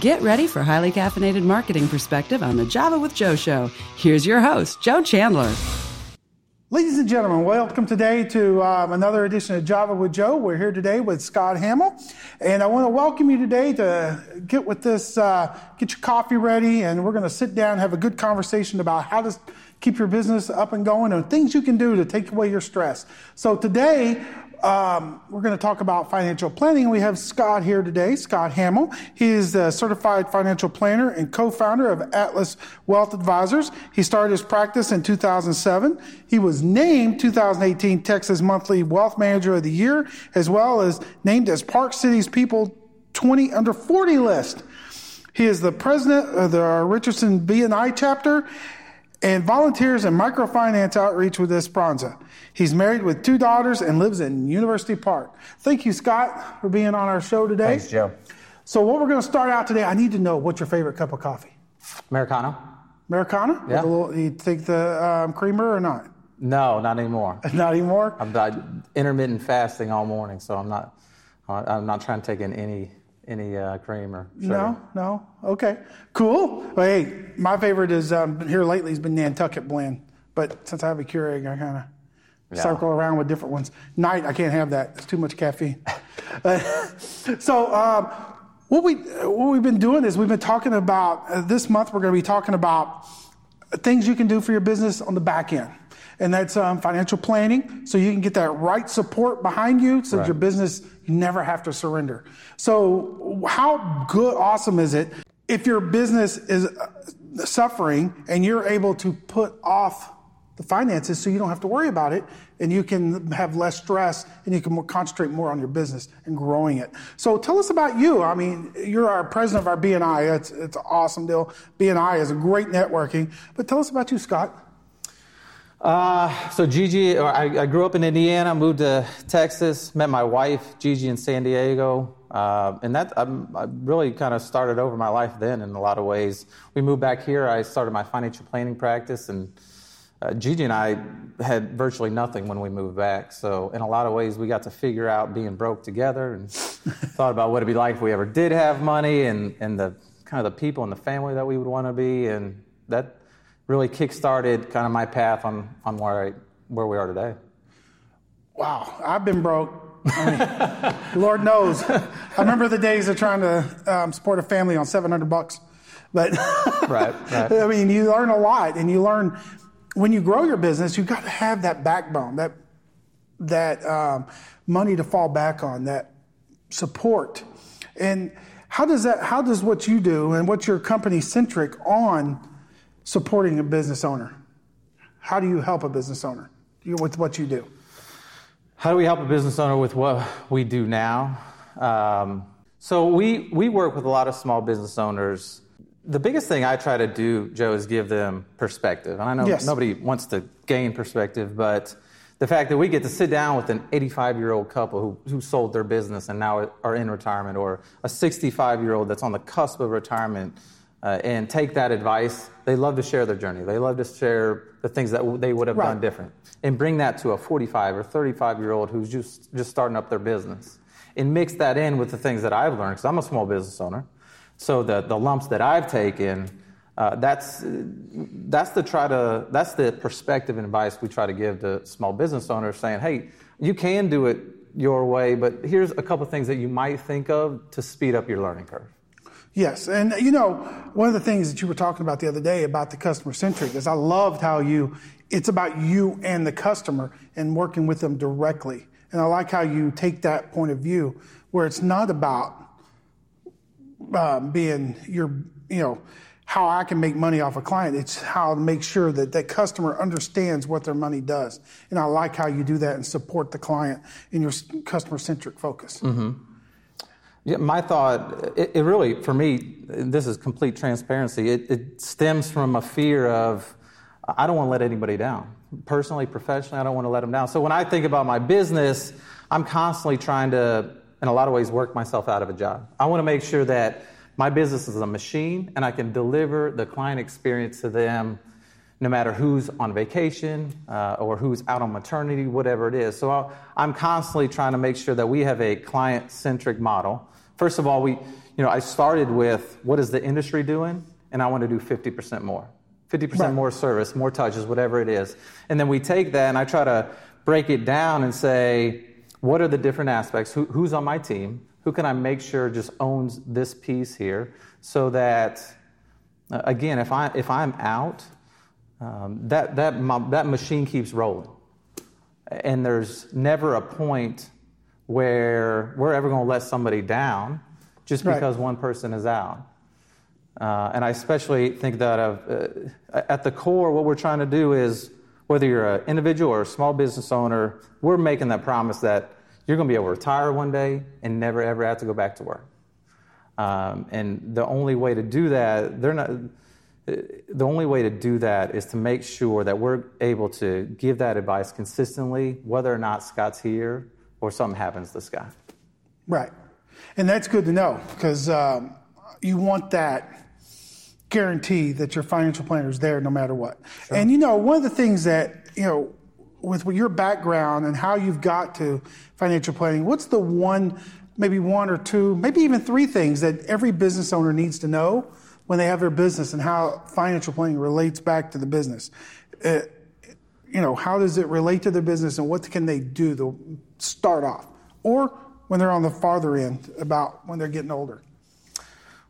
Get ready for highly caffeinated marketing perspective on the Java with Joe show. Here's your host, Joe Chandler. Ladies and gentlemen, welcome today to um, another edition of Java with Joe. We're here today with Scott Hammel, and I want to welcome you today to get with this, uh, get your coffee ready, and we're going to sit down and have a good conversation about how to keep your business up and going and things you can do to take away your stress. So today, um, we're going to talk about financial planning. We have Scott here today, Scott Hammel. He is a certified financial planner and co-founder of Atlas Wealth Advisors. He started his practice in 2007. He was named 2018 Texas Monthly Wealth Manager of the Year, as well as named as Park Cities People 20 Under 40 list. He is the president of the Richardson BNI chapter and volunteers in microfinance outreach with Esperanza. He's married with two daughters and lives in University Park. Thank you, Scott, for being on our show today. Thanks, Joe. So, what we're going to start out today, I need to know what's your favorite cup of coffee? Americano? Americano? Yeah. Little, you take the um, creamer or not? No, not anymore. Not anymore. I'm I, intermittent fasting all morning, so I'm not. I'm not trying to take in any any uh, cream or sugar. No, no. Okay, cool. Well, hey, my favorite is um, here lately has been Nantucket blend, but since I have a Keurig, I kind of Yeah. circle around with different ones. Night, I can't have that. It's too much caffeine. So, um, what we what we've been doing is we've been talking about uh, this month. We're going to be talking about things you can do for your business on the back end, and that's um, financial planning, so you can get that right support behind you, so that Right. your business you never have to surrender. So, how good, awesome is it if your business is uh, suffering and you're able to put off the finances so you don't have to worry about it and you can have less stress and you can more, concentrate more on your business and growing it. So tell us about you. I mean, you're our president of our BNI. It's, it's an awesome deal. BNI is a great networking. But tell us about you, Scott. Uh, so Gigi, I, I grew up in Indiana, moved to Texas, met my wife Gigi in San Diego, uh, and that I'm, I really kind of started over my life then in a lot of ways. We moved back here. I started my financial planning practice, and uh, Gigi and I had virtually nothing when we moved back. So in a lot of ways, we got to figure out being broke together, and thought about what it'd be like if we ever did have money, and and the kind of the people and the family that we would want to be, and that really kick-started kind of my path on, on where, I, where we are today. Wow, I've been broke. I mean, Lord knows. I remember the days of trying to um, support a family on 700 bucks. But Right, right. I mean, you learn a lot, and you learn when you grow your business, you've got to have that backbone, that that um, money to fall back on, that support. And how does that? How does what you do and what's your company centric on supporting a business owner? How do you help a business owner with what you do? How do we help a business owner with what we do now? Um, so we, we work with a lot of small business owners. The biggest thing I try to do, Joe, is give them perspective. And I know Yes. nobody wants to gain perspective, but the fact that we get to sit down with an 85 year old couple who, who sold their business and now are in retirement, or a 65 year old that's on the cusp of retirement, uh, and take that advice, they love to share their journey. They love to share the things that w- they would have Right. done different, and bring that to a 45 or 35 year old who's just just starting up their business, and mix that in with the things that I've learned because I'm a small business owner. So the the lumps that I've taken, uh, that's that's the try to that's the perspective and advice we try to give to small business owners, saying, hey, you can do it your way, but here's a couple things that you might think of to speed up your learning curve. Yes, and you know, one of the things that you were talking about the other day about the customer centric is I loved how you it's about you and the customer and working with them directly. And I like how you take that point of view where it's not about um, being your, you know, how I can make money off a client. It's how to make sure that that customer understands what their money does. And I like how you do that and support the client in your customer centric focus. Yeah, my thought, it, it really, for me, this is complete transparency. It, it stems from a fear of, I don't want to let anybody down. Personally, professionally, I don't want to let them down. So when I think about my business, I'm constantly trying to, in a lot of ways, work myself out of a job. I want to make sure that my business is a machine and I can deliver the client experience to them no matter who's on vacation uh, or who's out on maternity, whatever it is. So I'll, I'm constantly trying to make sure that we have a client centric model. First of all, we, you know, I started with what is the industry doing, and I want to do 50% more. 50% Right. more service, more touches, whatever it is. And then we take that and I try to break it down and say, what are the different aspects? Who, who's on my team? Who can I make sure just owns this piece here so that, uh, again, if, I, if I'm out, um, that, that, my, that machine keeps rolling. And there's never a point where we're ever going to let somebody down just Right. because one person is out. Uh, and I especially think that of, uh, at the core, what we're trying to do is whether you're an individual or a small business owner, we're making that promise that you're going to be able to retire one day and never ever have to go back to work. Um, and the only way to do that, they're not. The only way to do that is to make sure that we're able to give that advice consistently, whether or not Scott's here or something happens to Scott. Right. And that's good to know because um, you want that guarantee that your financial planner is there no matter what. And you know, one of the things that, you know, with your background and how you've got to financial planning, what's the one, maybe one or two, maybe even three things that every business owner needs to know when they have their business and how financial planning relates back to the business? Uh, you know, how does it relate to their business and what can they do to start off? Or when they're on the farther end about when they're getting older.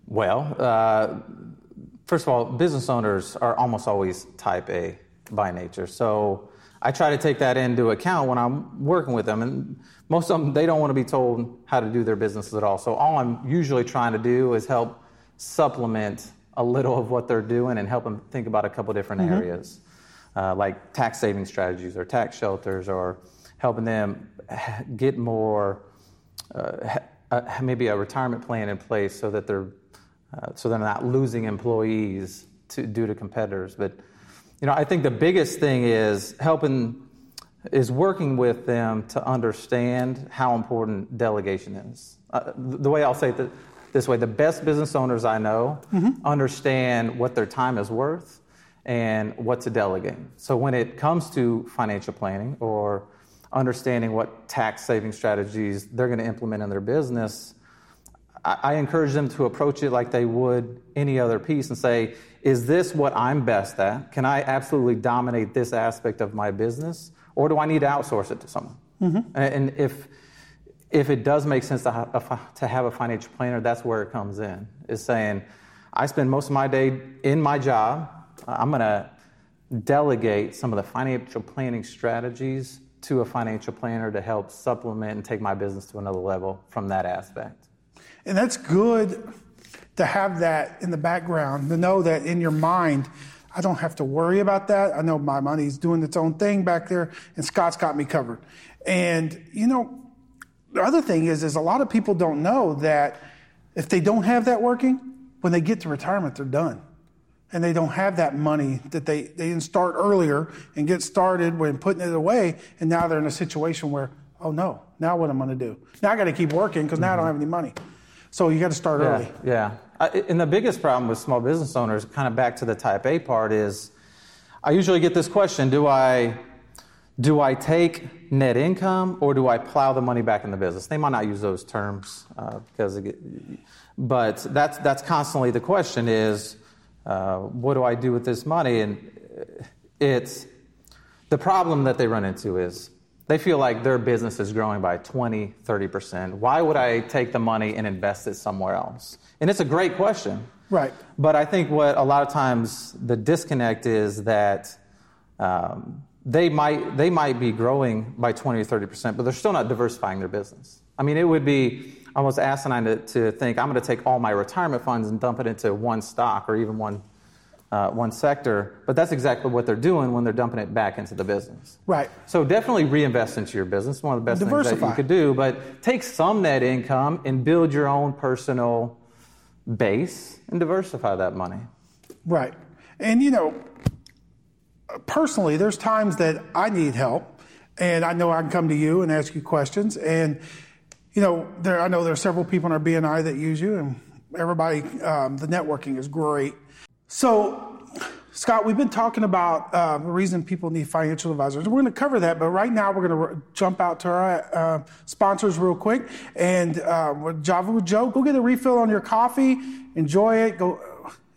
Well, uh, first of all, business owners are almost always type A by nature. So I try to take that into account when I'm working with them. And most of them, they don't want to be told how to do their businesses at all. So all I'm usually trying to do is help supplement a little of what they're doing and help them think about a couple different areas, uh, like tax saving strategies or tax shelters, or helping them get more uh, ha- uh, maybe a retirement plan in place so that they're uh, so they're not losing employees to, due to competitors. But you know, I think the biggest thing is helping is working with them to understand how important delegation is. Uh, the way I'll say it this way: the best business owners I know mm-hmm. understand what their time is worth and what to delegate. So when it comes to financial planning or understanding what tax saving strategies they're going to implement in their business, I, I encourage them to approach it like they would any other piece and say, is this what I'm best at? Can I absolutely dominate this aspect of my business? Or do I need to outsource it to someone? Mm-hmm. And, and if, if it does make sense to have, a, to have a financial planner, that's where it comes in. Is saying, I spend most of my day in my job. I'm going to delegate some of the financial planning strategies to a financial planner to help supplement and take my business to another level from that aspect. And that's good to have that in the background, to know that in your mind, I don't have to worry about that. I know my money's doing its own thing back there, and Scott's got me covered. And, you know, the other thing is, is a lot of people don't know that if they don't have that working, when they get to retirement, they're done. And they don't have that money that they, they didn't start earlier and get started when putting it away. And now they're in a situation where, oh no, now what am I going to do? Now I got to keep working because now I don't mm-hmm. have any money. So you got to start Yeah, early. yeah. I, and the biggest problem with small business owners, kind of back to the type A part, is I usually get this question: Do I do I take net income or do I plow the money back in the business? They might not use those terms uh, because, it, but that's that's constantly the question: is uh, what do I do with this money? And it's the problem that they run into is they feel like their business is growing by 20, 30%. Why would I take the money and invest it somewhere else? And it's a great question. Right. But I think what a lot of times the disconnect is that um, they might they might be growing by 20 or 30 percent, but they're still not diversifying their business. I mean, it would be almost asinine to, to think I'm going to take all my retirement funds and dump it into one stock or even one uh, one sector. But that's exactly what they're doing when they're dumping it back into the business. Right. So definitely reinvest into your business. One of the best things that Diversify. you could do. But take some net income and build your own personal base and diversify that money. Right. And, you know, personally, there's times that I need help, and I know I can come to you and ask you questions. And, you know, there, I know there are several people in our BNI that use you, and everybody, um, the networking is great. So, Scott, we've been talking about uh, the reason people need financial advisors. We're going to cover that, but right now we're going to jump out to our uh, sponsors real quick. And uh, Java with Joe, go get a refill on your coffee, enjoy it. Go.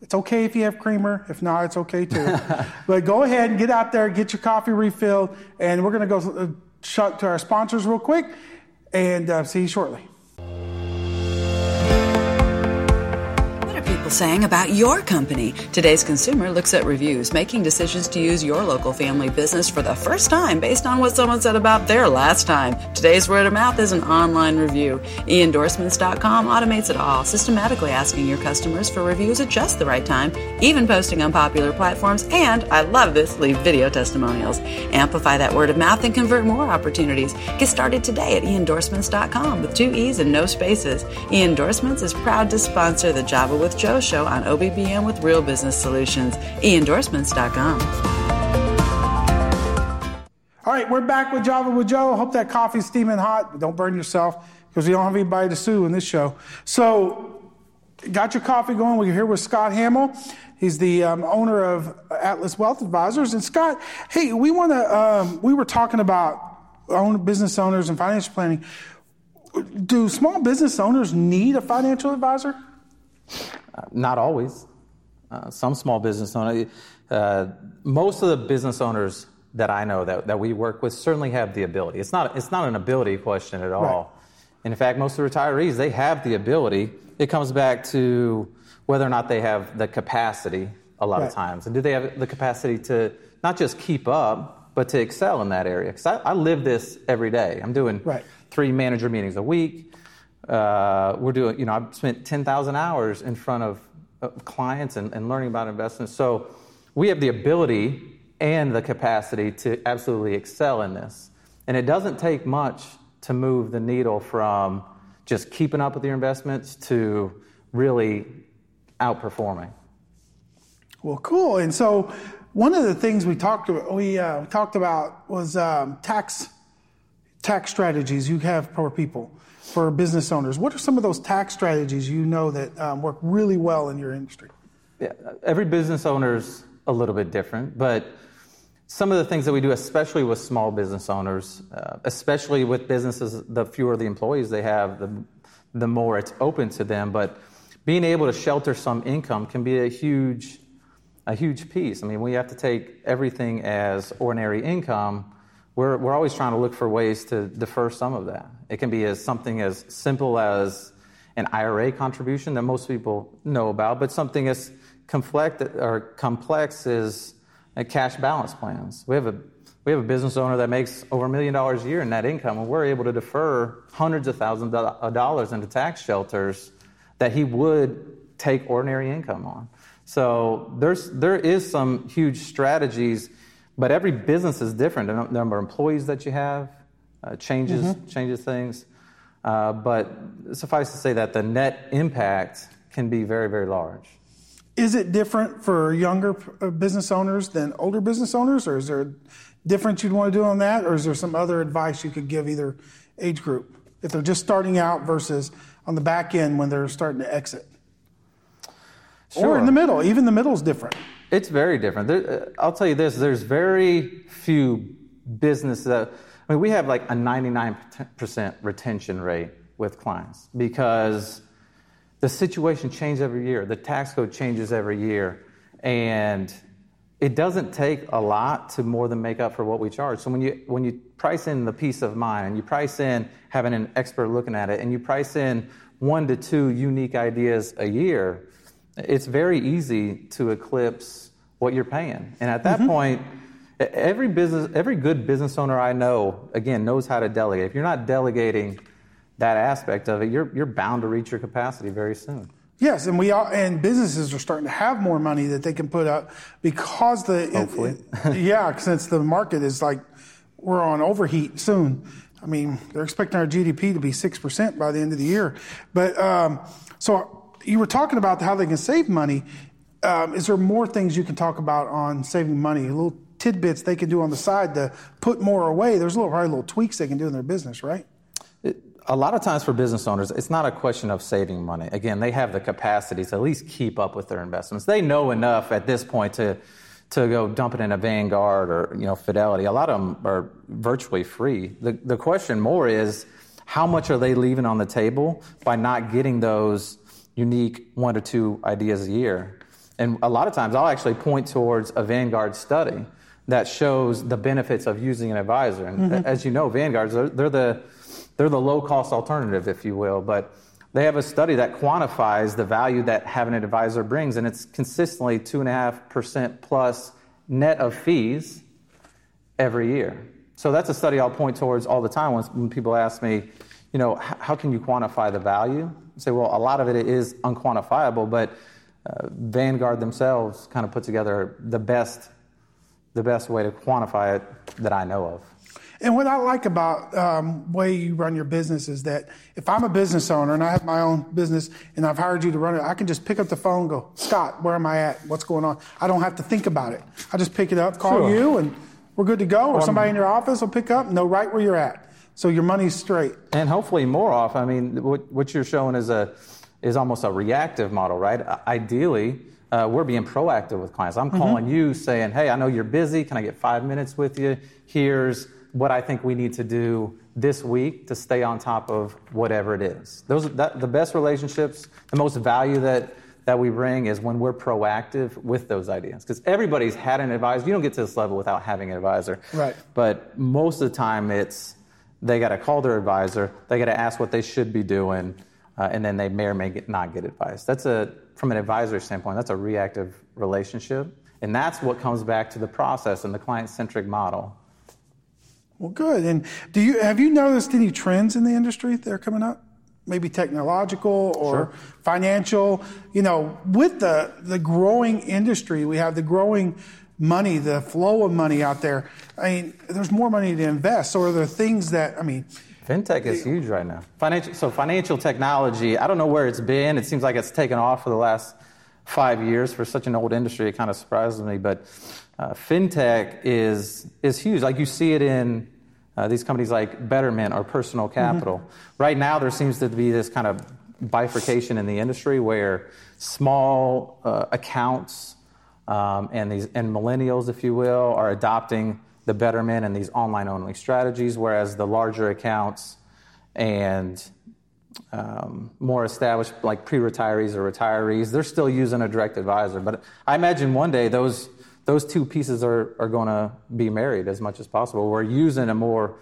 It's okay if you have creamer. If not, it's okay too. but go ahead and get out there, get your coffee refilled, and we're going to go uh, shut to our sponsors real quick, and uh, see you shortly. Saying about your company. Today's consumer looks at reviews, making decisions to use your local family business for the first time based on what someone said about their last time. Today's word of mouth is an online review. eendorsements.com automates it all, systematically asking your customers for reviews at just the right time, even posting on popular platforms, and I love this, leave video testimonials. Amplify that word of mouth and convert more opportunities. Get started today at eendorsements.com with two E's and no spaces. eEndorsements is proud to sponsor the Java with Joe show on OBBM with Real Business Solutions. eEndorsements.com. All right, we're back with Java with Joe. Hope that coffee's steaming hot. Don't burn yourself because we don't have anybody to sue in this show. So, got your coffee going. We're here with Scott Hammel. He's the um, owner of Atlas Wealth Advisors. And Scott, hey, we want to. Um, we were talking about own business owners and financial planning. Do small business owners need a financial advisor? Uh, not always. Uh, some small business owners, uh, most of the business owners that I know that, that we work with certainly have the ability. It's not, it's not an ability question at all. Right. And in fact, most of the retirees, they have the ability. It comes back to whether or not they have the capacity a lot right. of times. And do they have the capacity to not just keep up, but to excel in that area? Because I, I, live this every day. I'm doing right. three manager meetings a week uh, we're doing, you know, I've spent 10,000 hours in front of, clients and, and learning about investments. So we have the ability and the capacity to absolutely excel in this. And it doesn't take much to move the needle from just keeping up with your investments to really outperforming. Well, cool. And so one of the things we talked about, we uh, talked about was um, tax tax strategies you have for people for business owners. What are some of those tax strategies you know that um, work really well in your industry? Yeah, every business owner's a little bit different, but some of the things that we do, especially with small business owners, uh, especially with businesses, the fewer the employees they have, the, the more it's open to them. But being able to shelter some income can be a huge, a huge piece. I mean, we have to take everything as ordinary income we're, we're always trying to look for ways to defer some of that. It can be as something as simple as an IRA contribution that most people know about, but something as complex or complex as uh, cash balance plans. We have a we have a business owner that makes over a million dollars a year in net income, and we're able to defer hundreds of thousands of dollars into tax shelters that he would take ordinary income on. So there's there is some huge strategies but every business is different. The number of employees that you have uh, changes mm-hmm. changes things. Uh, but suffice to say that the net impact can be very very large. Is it different for younger uh, business owners than older business owners, or is there a difference you'd want to do on that, or is there some other advice you could give either age group if they're just starting out versus on the back end when they're starting to exit? Sure. Or in the middle, even the middle is different. It's very different. There, uh, I'll tell you this: there's very few businesses that. I mean, we have like a 99% retention rate with clients because the situation changes every year. The tax code changes every year, and it doesn't take a lot to more than make up for what we charge. So when you when you price in the peace of mind, and you price in having an expert looking at it, and you price in one to two unique ideas a year it's very easy to eclipse what you're paying. And at that mm-hmm. point, every business, every good business owner I know, again, knows how to delegate. If you're not delegating that aspect of it, you're, you're bound to reach your capacity very soon. Yes, and we are, and businesses are starting to have more money that they can put up because the hopefully, it, yeah, since the market is like we're on overheat soon. I mean, they're expecting our GDP to be six percent by the end of the year, but um, so you were talking about how they can save money. Um, is there more things you can talk about on saving money? Little tidbits they can do on the side to put more away. There's little probably little tweaks they can do in their business, right? It, a lot of times for business owners, it's not a question of saving money. Again, they have the capacity to at least keep up with their investments. They know enough at this point to to go dump it in a Vanguard or you know Fidelity. A lot of them are virtually free. The the question more is how much are they leaving on the table by not getting those unique one to two ideas a year? And a lot of times I'll actually point towards a Vanguard study that shows the benefits of using an advisor. And mm-hmm. as you know, Vanguards they're, they're the they're the low cost alternative, if you will, but they have a study that quantifies the value that having an advisor brings, and it's consistently 2.5% plus net of fees every year. So that's a study I'll point towards all the time when people ask me, you know, how can you quantify the value? Say, well, a lot of it is unquantifiable, but uh, Vanguard themselves kind of put together the best, the best way to quantify it that I know of. And what I like about um, way you run your business is that if I'm a business owner and I have my own business and I've hired you to run it, I can just pick up the phone and go, Scott, where am I at? What's going on? I don't have to think about it. I just pick it up, call sure. you, and we're good to go. Or somebody in your office will pick up, know right where you're at. So your money's straight. And hopefully more off. I mean, what, what you're showing is a is almost a reactive model, right? Ideally, uh, we're being proactive with clients. I'm mm-hmm. calling mm-hmm. you saying, hey, I know you're busy. Can I get five minutes with you? Here's what I think we need to do this week to stay on top of whatever it is. Those that, the best relationships, the most value that that we bring is when we're proactive with those ideas. Because everybody's had an advisor. You don't get to this level without having an advisor. Right. But most of the time, it's they got to call their advisor. They got to ask what they should be doing, uh, and then they may or may get, not get advice. That's a from an advisor standpoint. That's a reactive relationship, and that's what comes back to the process and the client-centric model. Well, good. And do you have you noticed any trends in the industry that are coming up? Maybe technological or sure. financial. You know, with the the growing industry, we have the growing money, the flow of money out there. I mean, there's more money to invest. So are there things that I mean? FinTech is huge right now. Financial, so financial technology, I don't know where it's been. It seems like it's taken off for the last five years for such an old industry. It kind of surprises me, but uh, fintech is is huge. Like you see it in uh, these companies like Betterment or Personal mm-hmm. Capital. Mm-hmm. Right now, there seems to be this kind of bifurcation in the industry where small uh, accounts um, and these and millennials, if you will, are adopting the Betterment and these online only strategies, whereas the larger accounts and um, more established, like pre retirees or retirees, they're still using a direct advisor. But I imagine one day those those two pieces are, are going to be married as much as possible. We're using a more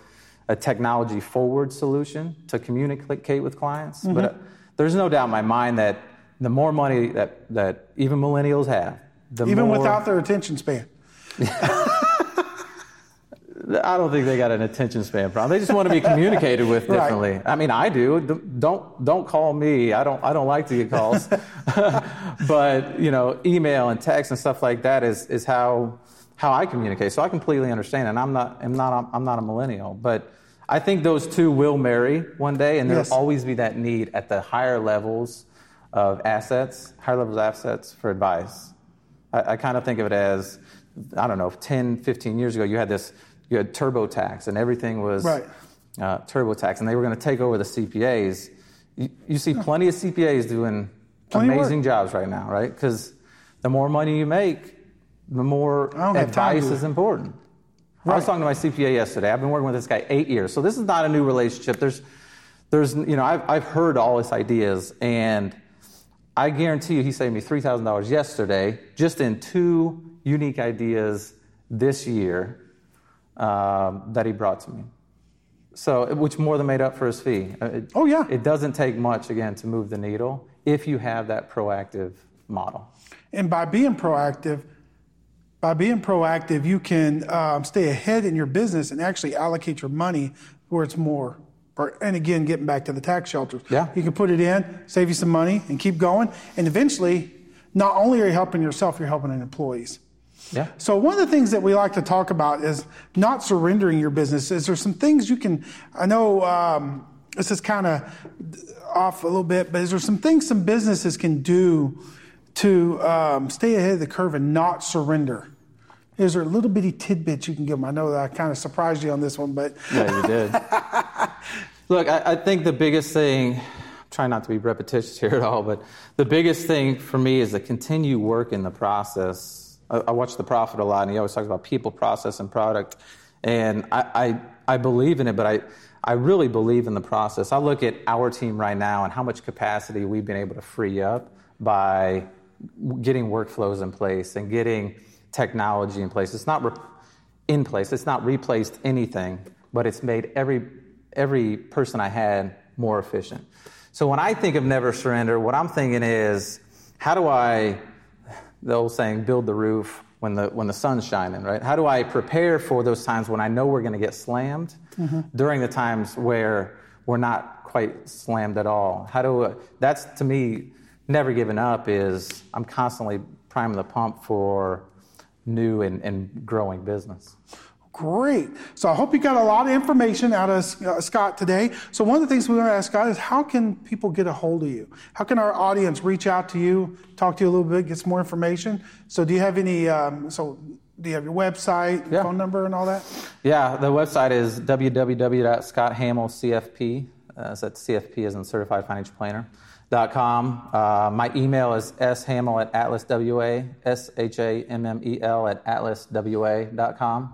a technology forward solution to communicate with clients. Mm-hmm. But uh, there's no doubt in my mind that the more money that, that even millennials have, the even more, without their attention span. I don't think they got an attention span problem. They just want to be communicated with differently. Right. I mean, I do. Don't don't call me. I don't I don't like to get calls. but you know, email and text and stuff like that is is how how I communicate. So I completely understand. And I'm not I'm not I'm not a millennial, but I think those two will marry one day, and there'll yes. always be that need at the higher levels of assets, higher levels of assets for advice. I, I kind of think of it as I don't know, 10, 15 years ago, you had this you had TurboTax, and everything was right. uh, TurboTax, and they were going to take over the CPAs. You, you see plenty of CPAs doing plenty amazing jobs right now, right? Because the more money you make, the more advice is important. Right. I was talking to my CPA yesterday. I've been working with this guy eight years, so this is not a new relationship. There's, there's, you know, I've, I've heard all his ideas, and I guarantee you, he saved me three thousand dollars yesterday just in two unique ideas this year um, that he brought to me. So, which more than made up for his fee. Uh, it, oh, yeah. It doesn't take much, again, to move the needle if you have that proactive model. And by being proactive, by being proactive, you can um, stay ahead in your business and actually allocate your money where it's more. And again, getting back to the tax shelters, yeah. you can put it in, save you some money, and keep going. And eventually, not only are you helping yourself, you're helping employees. Yeah. So one of the things that we like to talk about is not surrendering your business. Is there some things you can? I know um, this is kind of off a little bit, but is there some things some businesses can do to um, stay ahead of the curve and not surrender? Is there a little bitty tidbits you can give them? I know that I kind of surprised you on this one, but yeah, you did. Look, I, I think the biggest thing try not to be repetitious here at all, but the biggest thing for me is to continue work in the process I, I watch the Profit a lot, and he always talks about people, process, and product. And I, I, I believe in it, but I, I really believe in the process. I look at our team right now and how much capacity we've been able to free up by getting workflows in place and getting technology in place. It's not re- in place. It's not replaced anything, but it's made every every person I had more efficient. So when I think of never surrender, what I'm thinking is, how do I, the old saying, build the roof when the when the sun's shining, right? How do I prepare for those times when I know we're going to get slammed mm-hmm. during the times where we're not quite slammed at all? How do that's to me never giving up is I'm constantly priming the pump for new and, and growing business. Great. So I hope you got a lot of information out of uh, Scott today. So one of the things we want to ask Scott is how can people get a hold of you? How can our audience reach out to you, talk to you a little bit, get some more information? So do you have any, um, so do you have your website, yeah. phone number and all that? Yeah, the website is www.scotthammelcfp. Uh, so that's CFP as in Certified Financial Planner. Dot com. Uh, my email is shammel at atlaswa, S-H-A-M-M-E-L at atlaswa.com.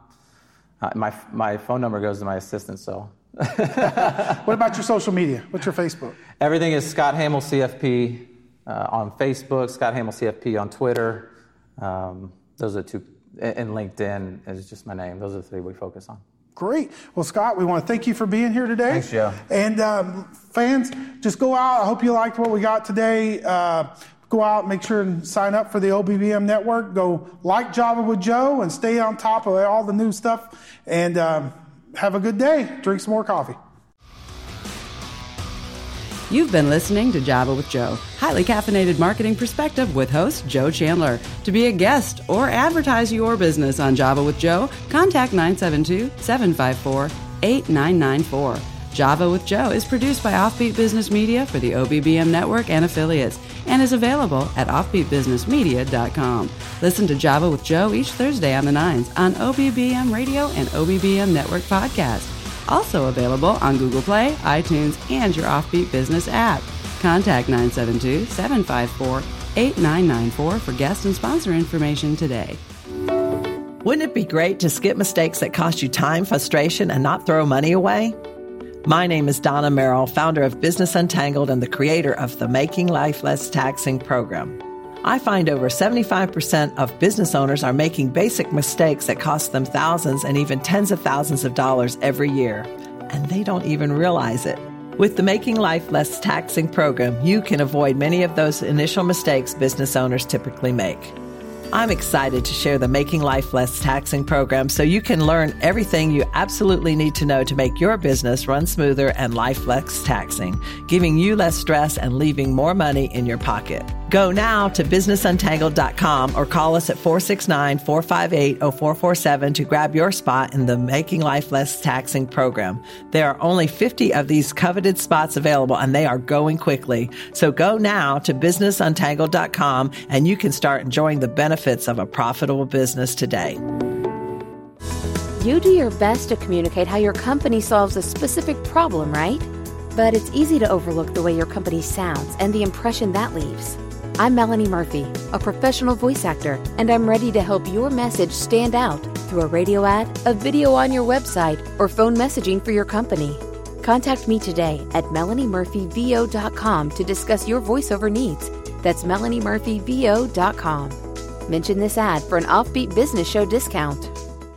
Uh, my, my phone number goes to my assistant, so. what about your social media? What's your Facebook? Everything is Scott Hammel CFP uh, on Facebook, Scott Hammel CFP on Twitter. Um, those are two, and LinkedIn is just my name. Those are the three we focus on. Great. Well, Scott, we want to thank you for being here today. Thanks, Joe. And um, fans, just go out. I hope you liked what we got today. Uh, go out, make sure and sign up for the OBBM network. Go like Java with Joe and stay on top of all the new stuff. And um, have a good day. Drink some more coffee. You've been listening to Java with Joe, highly caffeinated marketing perspective with host Joe Chandler. To be a guest or advertise your business on Java with Joe, contact 972 754 8994. Java with Joe is produced by Offbeat Business Media for the OBBM network and affiliates and is available at offbeatbusinessmedia.com. Listen to Java with Joe each Thursday on the 9s on OBBM Radio and OBBM Network Podcast. Also available on Google Play, iTunes, and your Offbeat Business app. Contact 972 754 8994 for guest and sponsor information today. Wouldn't it be great to skip mistakes that cost you time, frustration, and not throw money away? My name is Donna Merrill, founder of Business Untangled and the creator of the Making Life Less Taxing program. I find over 75% of business owners are making basic mistakes that cost them thousands and even tens of thousands of dollars every year, and they don't even realize it. With the Making Life Less Taxing program, you can avoid many of those initial mistakes business owners typically make. I'm excited to share the Making Life Less Taxing program so you can learn everything you absolutely need to know to make your business run smoother and life less taxing, giving you less stress and leaving more money in your pocket. Go now to businessuntangled.com or call us at 469 458 0447 to grab your spot in the Making Life Less Taxing program. There are only 50 of these coveted spots available and they are going quickly. So go now to businessuntangled.com and you can start enjoying the benefits of a profitable business today. You do your best to communicate how your company solves a specific problem, right? But it's easy to overlook the way your company sounds and the impression that leaves. I'm Melanie Murphy, a professional voice actor, and I'm ready to help your message stand out through a radio ad, a video on your website, or phone messaging for your company. Contact me today at melaniemurphyvo.com to discuss your voiceover needs. That's melaniemurphyvo.com. Mention this ad for an offbeat business show discount.